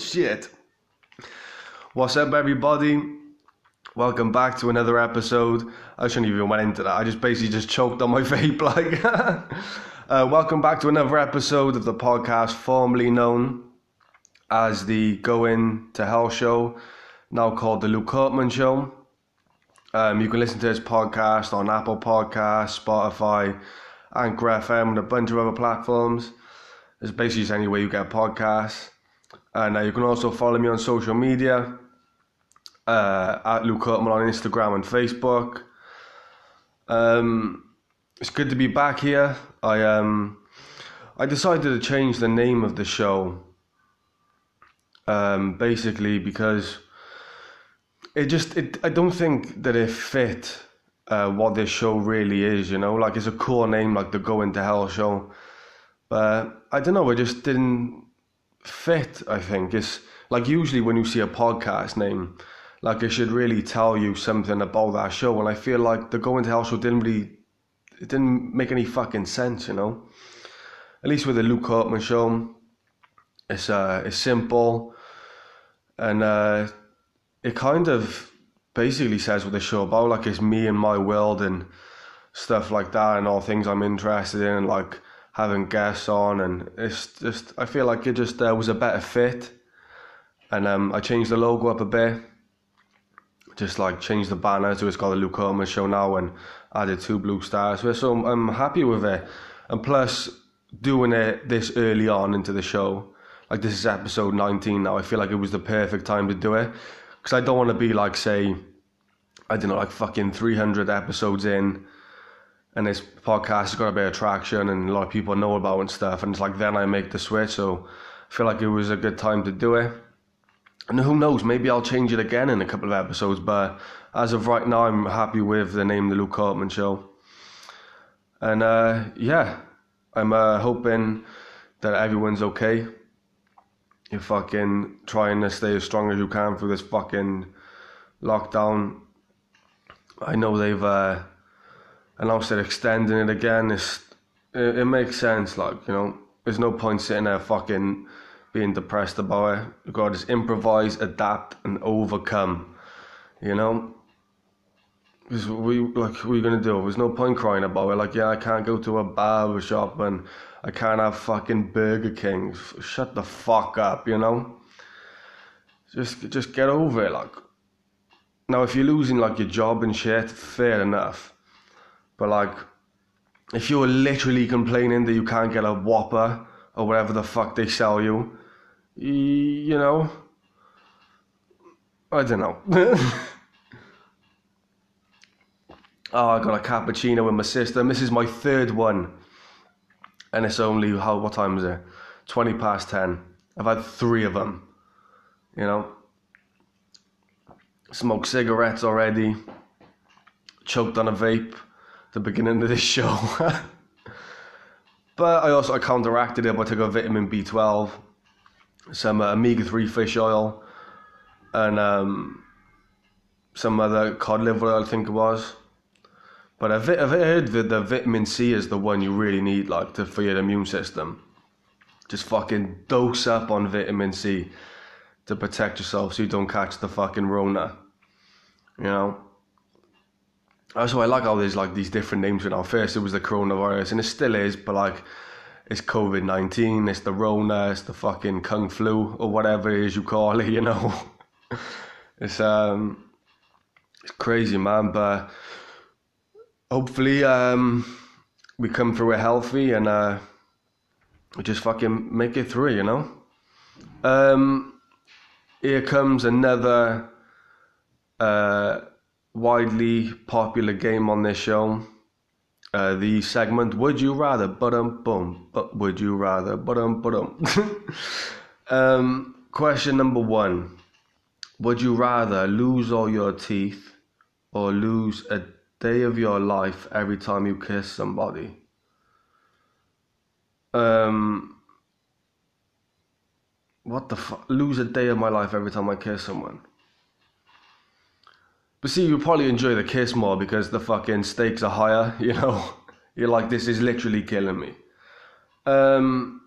shit. What's up, everybody? Welcome back to another episode. I shouldn't even went into that. I just basically just choked on my vape. Like, uh, welcome back to another episode of the podcast formerly known as the Going to Hell Show, now called the Luke Hartman Show. Um, you can listen to this podcast on Apple Podcasts, Spotify, Anchor FM, and a bunch of other platforms. It's basically just any way you get podcasts. And uh, you can also follow me on social media uh, at Luke Hartman on Instagram and Facebook. Um, it's good to be back here. I um, I decided to change the name of the show. Um, basically because it just it I don't think that it fit uh, what this show really is. You know, like it's a cool name, like the Going to Hell show. But I don't know, it just didn't fit. I think it's like usually when you see a podcast name, like it should really tell you something about that show. And I feel like the Going to Hell show didn't really, it didn't make any fucking sense. You know, at least with the Luke Hartman show, it's uh, it's simple, and uh, it kind of basically says what the show about. Like it's me and my world and stuff like that, and all things I'm interested in, and like having guests on, and it's just I feel like it just uh, was a better fit, and um, I changed the logo up a bit, just like changed the banner so it's called the Luke Hartman Show now, and added two blue stars. So I'm, I'm happy with it, and plus doing it this early on into the show, like this is episode 19 now. I feel like it was the perfect time to do it because I don't want to be like say, I don't know, like fucking 300 episodes in and this podcast has got a bit of traction and a lot of people know about and stuff. And it's like then I make the switch. So I feel like it was a good time to do it. And who knows, maybe I'll change it again in a couple of episodes. But as of right now, I'm happy with the name The Luke Hartman Show. And uh, yeah, I'm uh, hoping that everyone's okay. You're fucking trying to stay as strong as you can through this fucking lockdown. I know they've. Uh, announced they're extending it again, it's, it, it makes sense. Like you know, there's no point sitting there fucking being depressed about it. You've gotta just improvise, adapt, and overcome. You know. Because we like you gonna do? There's no point crying about it. Like yeah, I can't go to a barber shop and I can't have fucking Burger King. Shut the fuck up, you know. Just just get over it, like. Now, if you're losing like your job and shit, fair enough. But like, if you're literally complaining that you can't get a Whopper or whatever the fuck they sell you, you know, I don't know. oh, I got a cappuccino with my sister. This is my third one, and it's only how what time is it? Twenty past ten. I've had three of them. You know, smoked cigarettes already. Choked on a vape the beginning of this show. but I also I counteracted it by taking a vitamin B12, some uh, omega 3 fish oil, and um, some other cod liver oil, I think it was. But I've, I've heard that the vitamin C is the one you really need, like, to, for your immune system. Just fucking dose up on vitamin C to protect yourself so you don't catch the fucking Rona. You know? Also, I like how there's like these different names now. First, it was the coronavirus, and it still is, but like it's COVID 19, it's the Rona, it's the fucking Kung Flu, or whatever it is you call it, you know. it's um, it's crazy, man, but hopefully um, we come through it healthy and uh, we just fucking make it through, you know. Um, here comes another. Uh, widely popular game on this show. Uh, the segment "Would you rather?" But um, boom. But would you rather? But um, but um. Question number one: Would you rather lose all your teeth or lose a day of your life every time you kiss somebody? Um. What the fuck? Lose a day of my life every time I kiss someone. But see, you probably enjoy the kiss more because the fucking stakes are higher, you know? You're like, this is literally killing me. Um,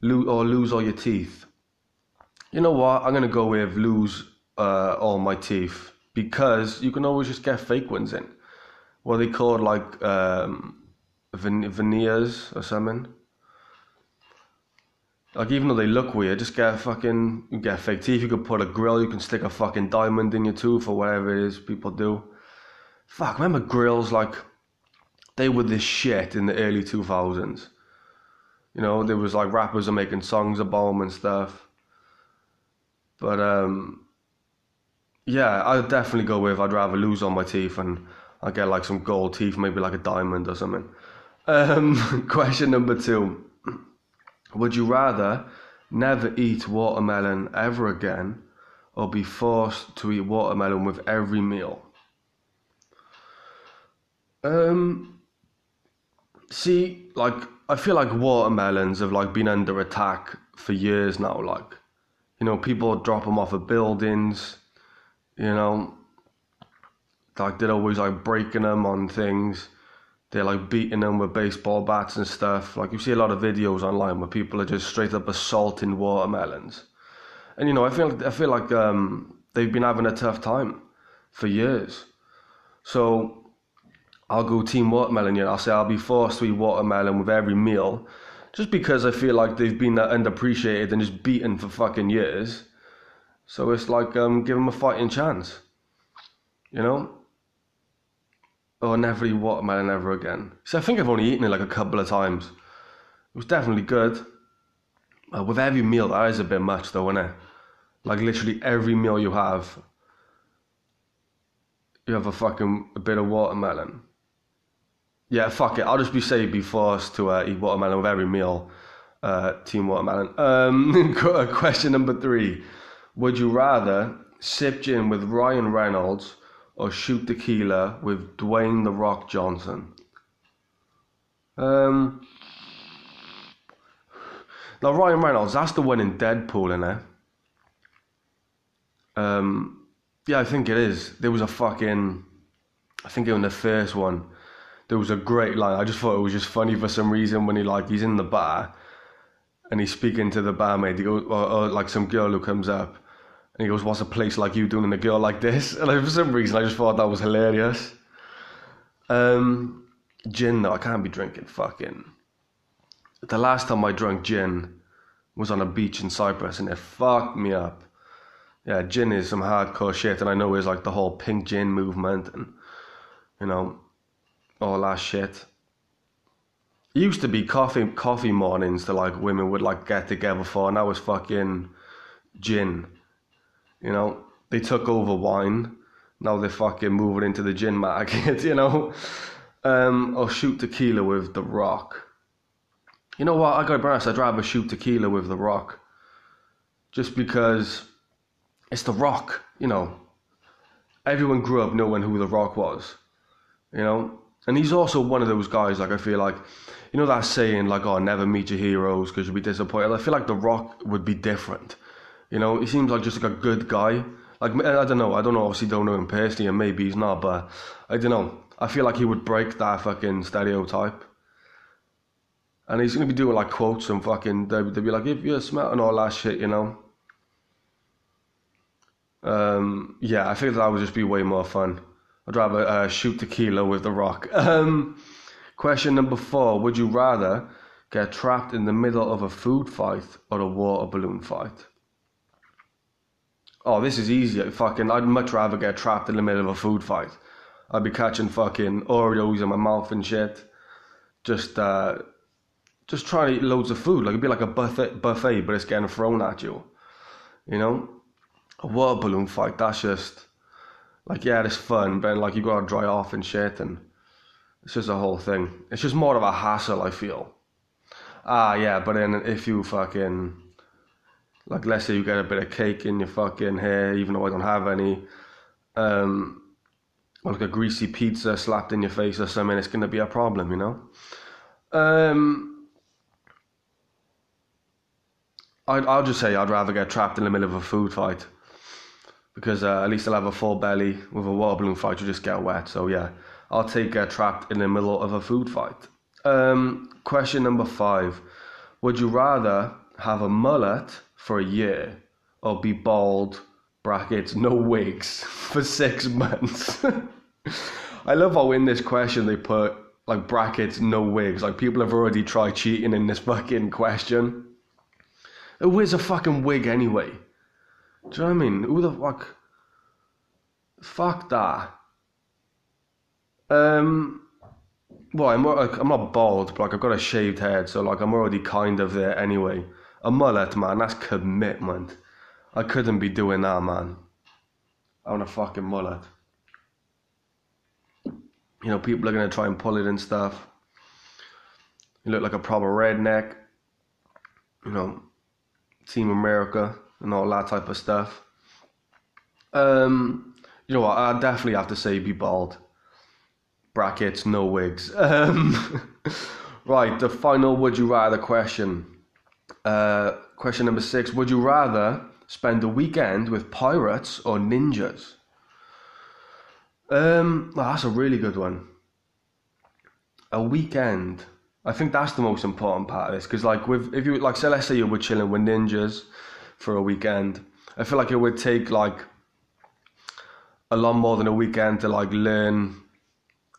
lose or lose all your teeth. You know what? I'm gonna go with lose uh, all my teeth because you can always just get fake ones in. What they called like um, veneers or something. Like even though they look weird, just get a fucking you get fake teeth. You could put a grill. You can stick a fucking diamond in your tooth or whatever it is people do. Fuck, remember grills like they were this shit in the early two thousands. You know, there was like rappers are making songs about them and stuff. But um, yeah, I'd definitely go with I'd rather lose all my teeth and I get like some gold teeth, maybe like a diamond or something. Um, question number two. Would you rather never eat watermelon ever again or be forced to eat watermelon with every meal? Um, see, like, I feel like watermelons have like been under attack for years now. Like, you know, people drop them off of buildings, you know, like they're always like breaking them on things they're like beating them with baseball bats and stuff. Like you see a lot of videos online where people are just straight up assaulting watermelons. And you know, I feel I feel like um, they've been having a tough time for years. So I'll go team watermelon. Yeah, I'll say I'll be forced to eat watermelon with every meal, just because I feel like they've been underappreciated and just beaten for fucking years. So it's like um, give them a fighting chance. You know, or never eat watermelon ever again. So I think I've only eaten it like a couple of times. It was definitely good. Uh, with every meal, that is a bit much though, isn't it? Like literally every meal you have, you have a fucking a bit of watermelon. Yeah, fuck it. I'll just be say be forced to uh, eat watermelon with every meal. Uh, team watermelon. Um, question number three: Would you rather sip gin with Ryan Reynolds or shoot tequila with Dwayne the Rock Johnson. Um, now Ryan Reynolds, that's the one in Deadpool, in there. Um, yeah, I think it is. There was a fucking, I think it was the first one. There was a great line. I just thought it was just funny for some reason when he like he's in the bar, and he's speaking to the barmaid. Or, or like some girl who comes up, and he goes, What's a place like you doing in a girl like this? And for some reason, I just thought that was hilarious. Um, gin, though, I can't be drinking fucking. The last time I drank gin was on a beach in Cyprus and it fucked me up. Yeah, gin is some hardcore shit, and I know it's like the whole pink gin movement and, you know, all that shit. It used to be coffee coffee mornings that like women would like get together for, and that was fucking gin. You know, they took over wine. Now they're fucking moving into the gin market, you know. Um, or shoot tequila with The Rock. You know what? I got to I'd rather shoot tequila with The Rock. Just because it's The Rock, you know. Everyone grew up knowing who The Rock was, you know. And he's also one of those guys, like, I feel like, you know, that saying, like, oh, never meet your heroes because you'll be disappointed. I feel like The Rock would be different. You know, he seems like just like a good guy. Like I don't know, I don't know. Obviously, don't know him personally, and maybe he's not. But I don't know. I feel like he would break that fucking stereotype. And he's gonna be doing like quotes and fucking. They'd, be like, "If you're smart and all that shit," you know. Um, yeah, I think that would just be way more fun. I'd rather uh, shoot tequila with the Rock. Um, question number four: Would you rather get trapped in the middle of a food fight or a water balloon fight? Oh, this is easier. Fucking, I'd much rather get trapped in the middle of a food fight. I'd be catching fucking Oreos in my mouth and shit. Just, uh, just trying to eat loads of food. Like it'd be like a buffet, buffet, but it's getting thrown at you. You know, a water balloon fight. That's just like yeah, it's fun, but like you gotta dry off and shit, and it's just a whole thing. It's just more of a hassle. I feel. Ah, yeah, but then if you fucking like let's say you get a bit of cake in your fucking hair, even though I don't have any, um, or like a greasy pizza slapped in your face or something, it's gonna be a problem, you know. Um, I'd, I'll just say I'd rather get trapped in the middle of a food fight because uh, at least I'll have a full belly. With a water balloon fight, you just get wet. So yeah, I'll take uh, trapped in the middle of a food fight. Um, question number five: Would you rather have a mullet for a year or be bald, brackets, no wigs, for six months? I love how in this question they put like brackets, no wigs. Like people have already tried cheating in this fucking question. Who wears a fucking wig anyway? Do you know what I mean? Who the fuck? Fuck that. Um. Well, I'm I'm not bald, but like I've got a shaved head, so like I'm already kind of there anyway. A mullet, man, that's commitment. I couldn't be doing that, man. I want a fucking mullet. You know, people are gonna try and pull it and stuff. You look like a proper redneck. You know, Team America and all that type of stuff. Um, you know what? I definitely have to say be bald. Brackets, no wigs. Um, right, the final would you rather question. Uh, question number six: Would you rather spend a weekend with pirates or ninjas? Um, well, that's a really good one. A weekend. I think that's the most important part of this because, like, with if you like, say, let's say you were chilling with ninjas for a weekend, I feel like it would take like a lot more than a weekend to like learn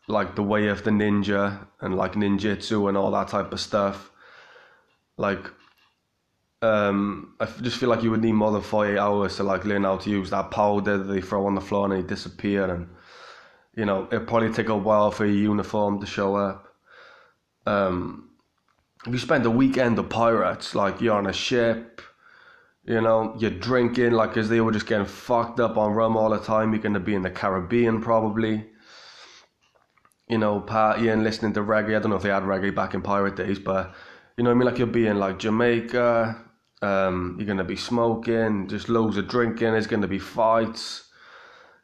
like the way of the ninja and like ninjutsu and all that type of stuff. Like, um, I just feel like you would need more than 48 hours to like learn how to use that powder that they throw on the floor and they disappear and you know it'd probably take a while for your uniform to show up. Um, if you spend a weekend of pirates, like you're on a ship, you know, you're drinking, like as they were just getting fucked up on rum all the time, you're gonna be in the Caribbean probably. You know, partying, listening to reggae. I don't know if they had reggae back in pirate days, but you know what I mean? Like you'll be in like Jamaica, um, you're gonna be smoking, just loads of drinking, there's gonna be fights,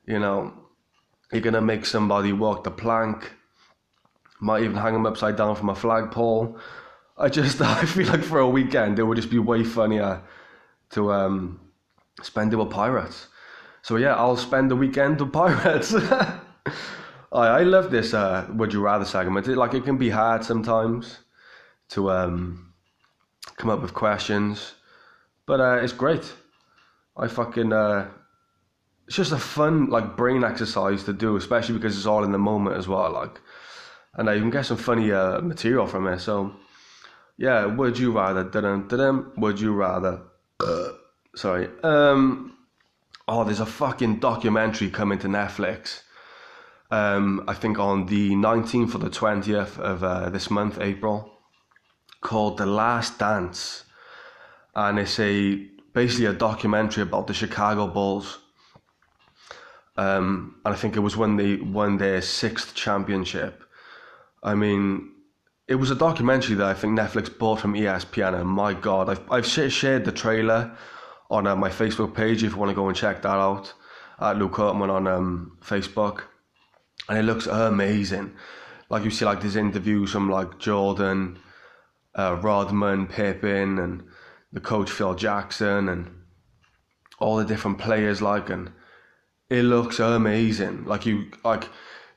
you know, you're gonna make somebody walk the plank, might even hang them upside down from a flagpole. I just I feel like for a weekend it would just be way funnier to um, spend it with pirates. So yeah, I'll spend the weekend with pirates. I I love this uh, would you rather segment. It, like it can be hard sometimes to um, come up with questions, but uh, it's great. I fucking uh, it's just a fun like brain exercise to do, especially because it's all in the moment as well. Like, and I can get some funny uh, material from it. So yeah, would you rather? Dun dun Would you rather? sorry. Um, oh, there's a fucking documentary coming to Netflix. Um, I think on the 19th or the 20th of uh, this month, April, called The Last Dance, and it's a basically a documentary about the Chicago Bulls. Um, and I think it was when they won their sixth championship. I mean, it was a documentary that I think Netflix bought from ESPN, and my God, I've, I've shared the trailer on uh, my Facebook page if you want to go and check that out at Luke Hartman on um, Facebook, and it looks amazing. Like you see, like there's interviews from like Jordan, uh, Rodman, Pippen, and the coach Phil Jackson, and all the different players. Like, and it looks amazing. Like you like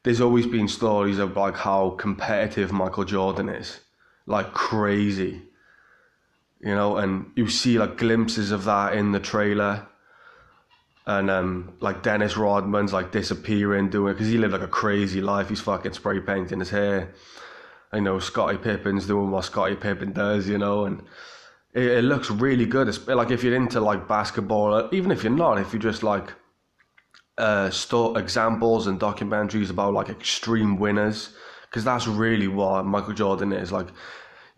there's always been stories of like how competitive Michael Jordan is, like crazy. You know, and you see like glimpses of that in the trailer. And um, like Dennis Rodman's like disappearing, doing because he lived like a crazy life. He's fucking spray painting his hair. I know Scottie Pippen's doing what Scottie Pippen does, you know, and it, it looks really good. It's like if you're into like basketball, even if you're not, if you just like uh, store examples and documentaries about like extreme winners because that's really what Michael Jordan is like.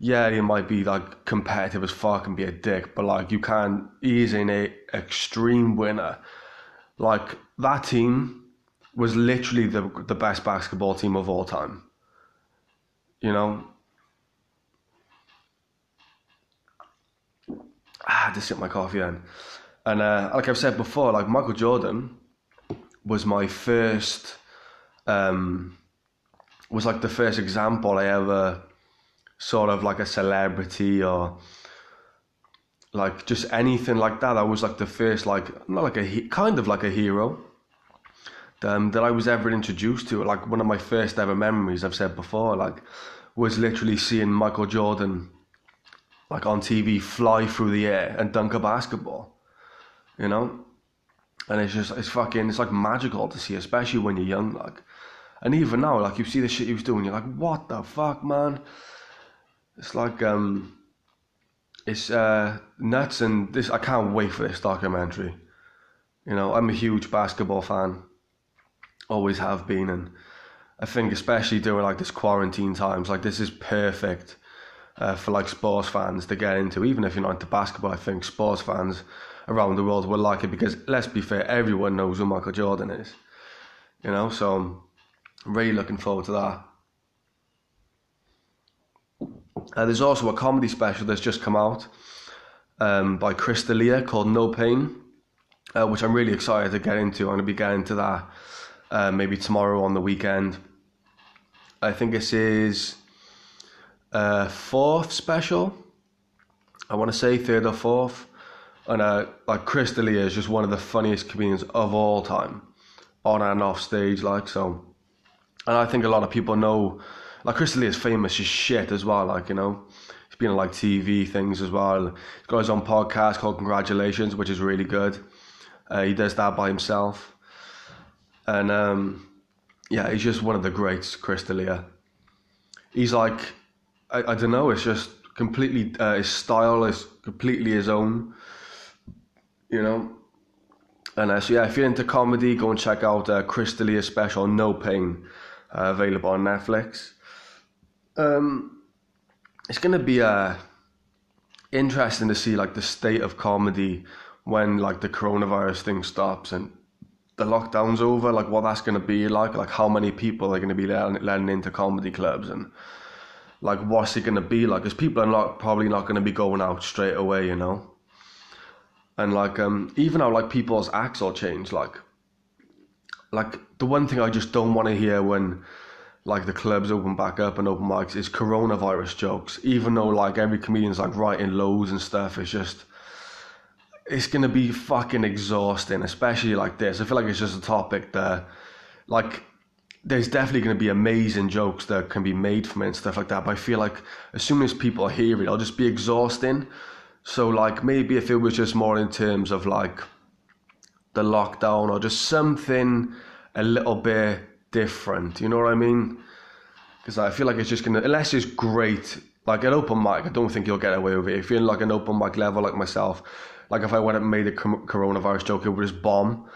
Yeah, he might be like competitive as fuck and be a dick, but like you can, he's an a extreme winner. Like that team was literally the the best basketball team of all time. You know. Ah, just sip my coffee then. And uh, like I've said before, like Michael Jordan was my first um, was like the first example I ever sort of like a celebrity or like just anything like that. I was like the first like not like a kind of like a hero um, that I was ever introduced to. Like one of my first ever memories I've said before like was literally seeing Michael Jordan like on TV fly through the air and dunk a basketball, you know, and it's just it's fucking it's like magical to see, especially when you're young, like, and even now, like you see the shit he was doing, you're like, what the fuck, man? It's like um, it's uh nuts, and this I can't wait for this documentary. You know, I'm a huge basketball fan, always have been, and I think especially during like this quarantine times, like this is perfect uh, for like sports fans to get into. Even if you're not into basketball, I think sports fans around the world will like it because let's be fair, everyone knows who Michael Jordan is. You know, so I'm really looking forward to that. Uh, there's also a comedy special that's just come out um, by Chris D'Elia called No Pain uh, which I'm really excited to get into. I'm going to be getting to that uh, maybe tomorrow on the weekend. I think this is uh, fourth special. I want to say third or fourth. And uh, like Chris D'Elia is just one of the funniest comedians of all time, on and off stage. Like so, and I think a lot of people know, like Chris D'Elia is famous as shit as well. Like you know, he's been on like TV things as well. He's got his own podcast called Congratulations, which is really good. Uh, he does that by himself. And um, yeah, he's just one of the greats, Chris D'Elia. He's like, I, I don't know, it's just completely, uh, his style is completely his own, you know. And uh, so yeah, if you're into comedy, go and check out uh, Chris D'Elia's special, No Pain, uh, available on Netflix. Um, it's to be uh, interesting to see like the state of comedy when like the coronavirus thing stops and the lockdown's over, like what that's to be like, like how many people are to be letting, letting into comedy clubs and like what's it to be like? Because people are not probably not to be going out straight away, you know. And like um, even how like people's acts will change, like like the one thing I just don't want to hear when like the clubs open back up and open mics is coronavirus jokes. Even though like every comedian's like writing loads and stuff, it's just it's gonna be fucking exhausting, especially like this. I feel like it's just a topic that, like, there's definitely gonna be amazing jokes that can be made from it and stuff like that. But I feel like as soon as people hear it, it'll just be exhausting. So like maybe if it was just more in terms of like the lockdown or just something a little bit different, you know what I mean? Because I feel like it's just gonna unless it's great. Like an open mic, I don't think you'll get away with it. If you're in like an open mic level like myself, like if I went and made a coronavirus joke, it would just bomb.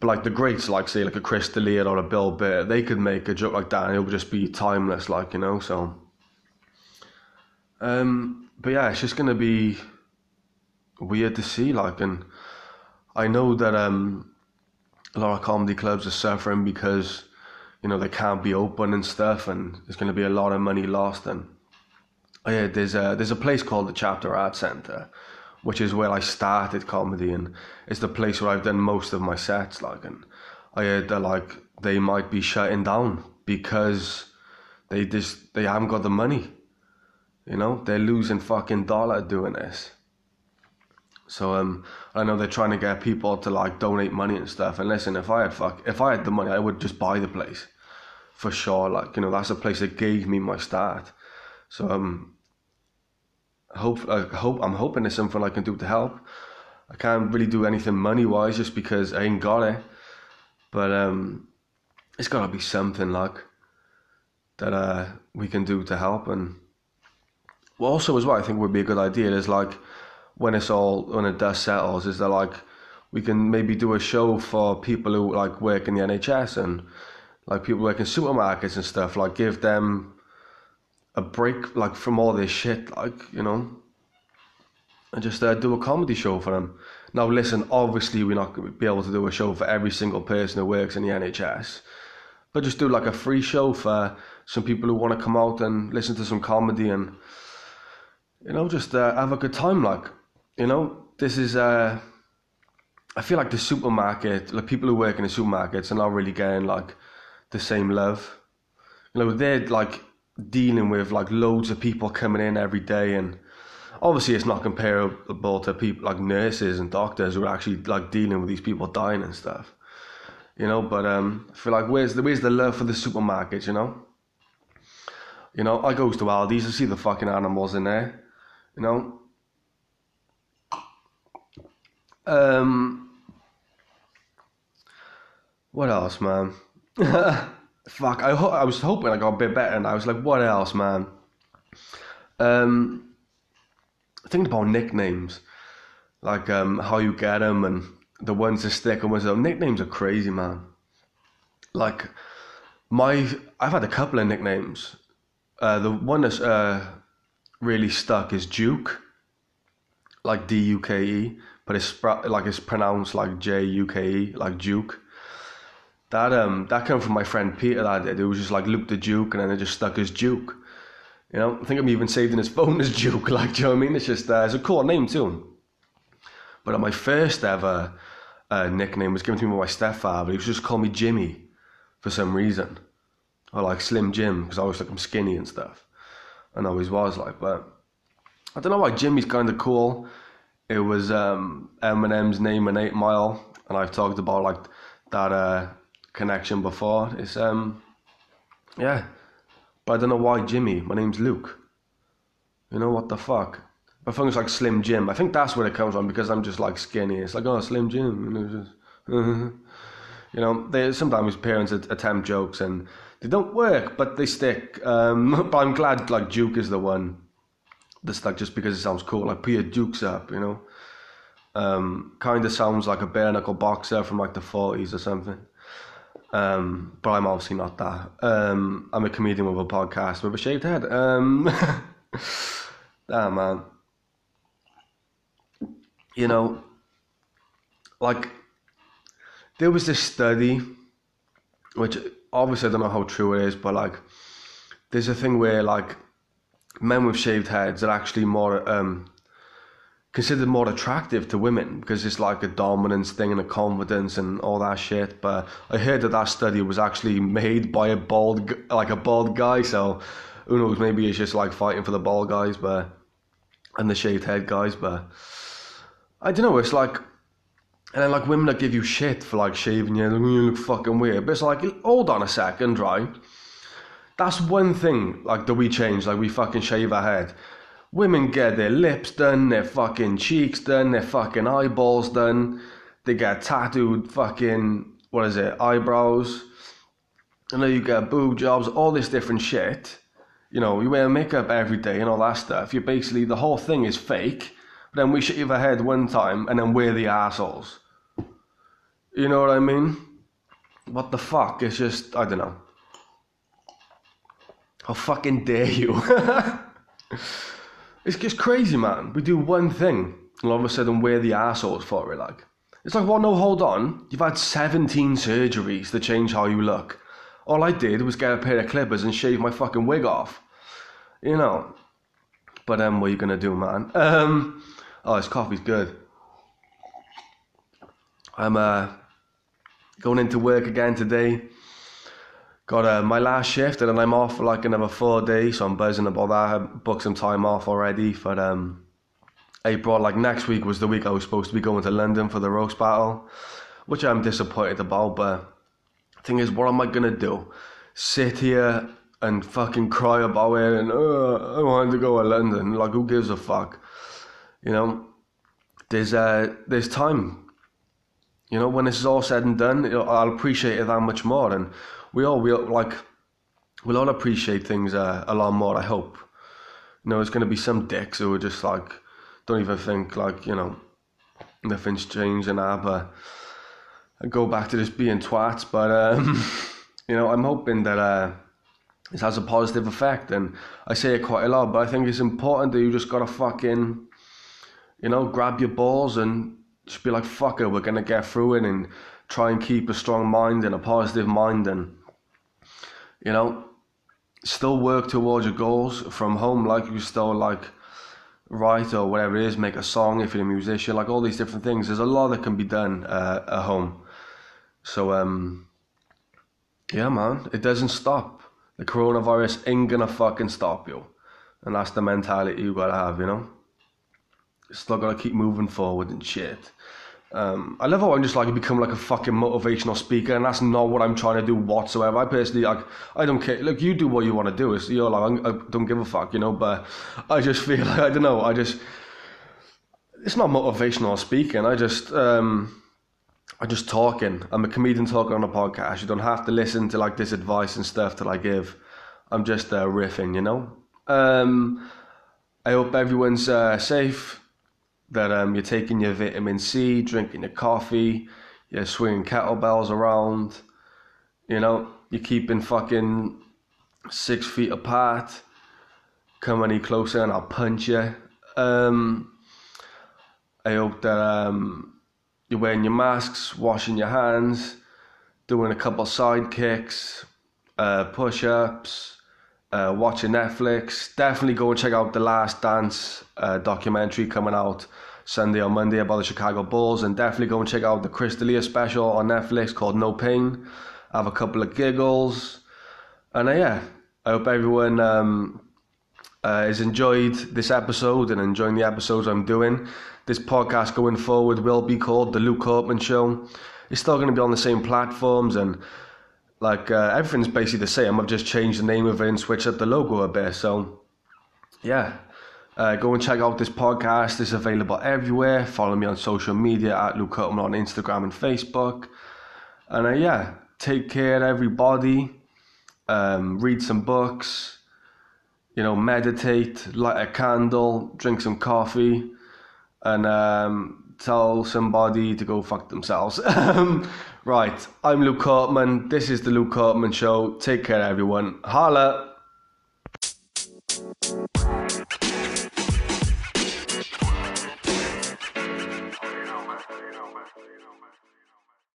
But like the greats, like say like a Chris D'Elia or a Bill Burr, they could make a joke like that and it would just be timeless, like you know. So, um, but yeah, it's just gonna be weird to see, like, and I know that um, a lot of comedy clubs are suffering because you know they can't be open and stuff, and there's gonna be a lot of money lost. And oh yeah, there's a there's a place called the Chapter Art Center which is where I started comedy and it's the place where I've done most of my sets like and I heard that like they might be shutting down because they just they haven't got the money. You know, they're losing fucking dollar doing this. So um I know they're trying to get people to like donate money and stuff. And listen, if I had fuck if I had the money I would just buy the place. For sure. Like, you know, that's the place that gave me my start. So um hope I hope I'm hoping there's something I can do to help. I can't really do anything money wise just because I ain't got it. But um, it's gotta be something like that uh, we can do to help. And well, also as well, I think would be a good idea is like when it's all when the dust settles, is that like we can maybe do a show for people who like work in the NHS and like people work in supermarkets and stuff. Like give them a break like from all this shit, like you know, and just uh, do a comedy show for them. Now, listen, obviously we're not going to be able to do a show for every single person who works in the NHS, but just do like a free show for some people who want to come out and listen to some comedy and you know just uh, have a good time. Like you know, this is. Uh, I feel like the supermarket, like people who work in the supermarkets, are not really getting like the same love. You know, they're like dealing with like loads of people coming in every day and obviously it's not comparable to people like nurses and doctors who are actually like dealing with these people dying and stuff you know but um I feel like where's the where's the love for the supermarkets you know you know I goes to Aldi's I see the fucking animals in there You know. Um. What else, man? Fuck, I ho- I was hoping I got a bit better, and I was like, what else, man? Um, thinking about nicknames, like um, how you get them and the ones that stick and ones that nicknames are crazy, man. Like my, I've had a couple of nicknames. Uh, the one that's uh, really stuck is Duke, like D U K E, but it's like it's pronounced like J U K E, like Duke. That um that came from my friend Peter. That. It was just like Luke the Duke, and then it just stuck as Duke. You know, I think I'm even saved in his phone as Duke. Like, do you know what I mean? It's just uh, it's a cool name too. But my first ever uh, nickname was given to me by my stepfather. He was just call me Jimmy for some reason, or like Slim Jim because I always like I'm skinny and stuff, and always was like. But I don't know why Jimmy's kind of cool. It was um, Eminem's name in Eight Mile, and I've talked about like that uh, connection before. It's um, yeah, but I don't know why Jimmy. My name's Luke. You know what the fuck? I think it's like Slim Jim. I think that's where it comes from because I'm just like skinny. It's like oh Slim Jim, you know, just, you know. They sometimes parents attempt jokes and they don't work, but they stick. Um, but I'm glad like Duke is the one that's like just because it sounds cool. Like Peter Duke's up, you know. Um, kind of sounds like a bare knuckle boxer from like the 40s or something. Um, but I'm obviously not that. Um, I'm a comedian with a podcast with a shaved head. Um, damn, man. You know, like, there was this study, which obviously I don't know how true it is, but like, there's a thing where like men with shaved heads are actually more um, considered more attractive to women because it's like a dominance thing and a confidence and all that shit. But I heard that that study was actually made by a bald, like a bald guy. So who knows? Maybe it's just like fighting for the bald guys, but and the shaved head guys. But I don't know. It's like. And then like women that give you shit for like shaving you, you look fucking weird. But it's like, hold on a second, right? That's one thing like that we change, like we fucking shave our head. Women get their lips done, their fucking cheeks done, their fucking eyeballs done. They get tattooed fucking, what is it, eyebrows. And then you get boob jobs, all this different shit. You know, you wear makeup every day and all that stuff. You basically, the whole thing is fake. But then we shave our head one time and then we're the assholes. You know what I mean? What the fuck? It's just, I don't know. How fucking dare you? It's just crazy, man. We do one thing, and all of a sudden we're the assholes for it. Like, it's like, well, no, hold on. You've had 17 surgeries to change how you look. All I did was get a pair of clippers and shave my fucking wig off. You know. But um, what are you gonna do, man? Um, oh, this coffee's good. I'm uh going into work again today. Got uh, my last shift and then I'm off for like another four days, so I'm buzzing about that. I booked some time off already for um, April. Like next week was the week I was supposed to be going to London for the roast battle, which I'm disappointed about. But thing is, what am I gonna do? Sit here and fucking cry about it and I wanted to go to London. Like who gives a fuck? You know, there's uh, there's time. You know, when this is all said and done, I'll appreciate it that much more and we all we all, like we'll all appreciate things uh, a lot more. I hope. You know, there's going to be some dicks who are just like don't even think like you know nothing's changed and that, but I go back to just being twats. But um, you know, I'm hoping that uh, this has a positive effect, and I say it quite a lot. But I think it's important that you just gotta fucking you know grab your balls and just be like, fuck it, we're gonna get through it and try and keep a strong mind and a positive mind and you know, still work towards your goals from home, like you still like write or whatever it is, make a song if you're a musician, like all these different things. There's a lot that can be done uh, at home. So, um, yeah, man, it doesn't stop. The coronavirus ain't gonna fucking stop you. And that's the mentality you gotta have, you know? Still gotta keep moving forward and shit. Um, I love how I'm just like become like a fucking motivational speaker, and that's not what I'm trying to do whatsoever. I personally like I don't care. Look, you do what you want to do. It's you're like I don't give a fuck, you know. But I just feel like I don't know. I just it's not motivational speaking. I just um, I just talking. I'm a comedian talking on a podcast. You don't have to listen to like this advice and stuff that I give. I'm just uh, riffing, you know. Um, I hope everyone's uh, safe that um, you're taking your vitamin C, drinking your coffee, you're swinging kettlebells around, you know, you're keeping fucking six feet apart. Come any closer and I'll punch you. Um, I hope that um, you're wearing your masks, washing your hands, doing a couple side kicks, uh, push ups, uh, watching Netflix. Definitely go and check out the Last Dance uh, documentary coming out Sunday or Monday about the Chicago Bulls, and definitely go and check out the Chris special on Netflix called No Pain. Have a couple of giggles, and uh, yeah, I hope everyone um, uh, has enjoyed this episode and enjoying the episodes I'm doing. This podcast going forward will be called The Luke Hartman Show. It's still going to be on the same platforms and like uh, everything's basically the same. I've just changed the name of it and switched up the logo a bit. So, yeah, uh, go and check out this podcast. It's available everywhere. Follow me on social media at Luke Hartman on Instagram and Facebook. And uh, yeah, take care, everybody. Um, read some books. You know, meditate, light a candle, drink some coffee, and um, tell somebody to go fuck themselves. right, I'm Luke Hartman. This is the Luke Hartman Show. Take care, everyone. Holla.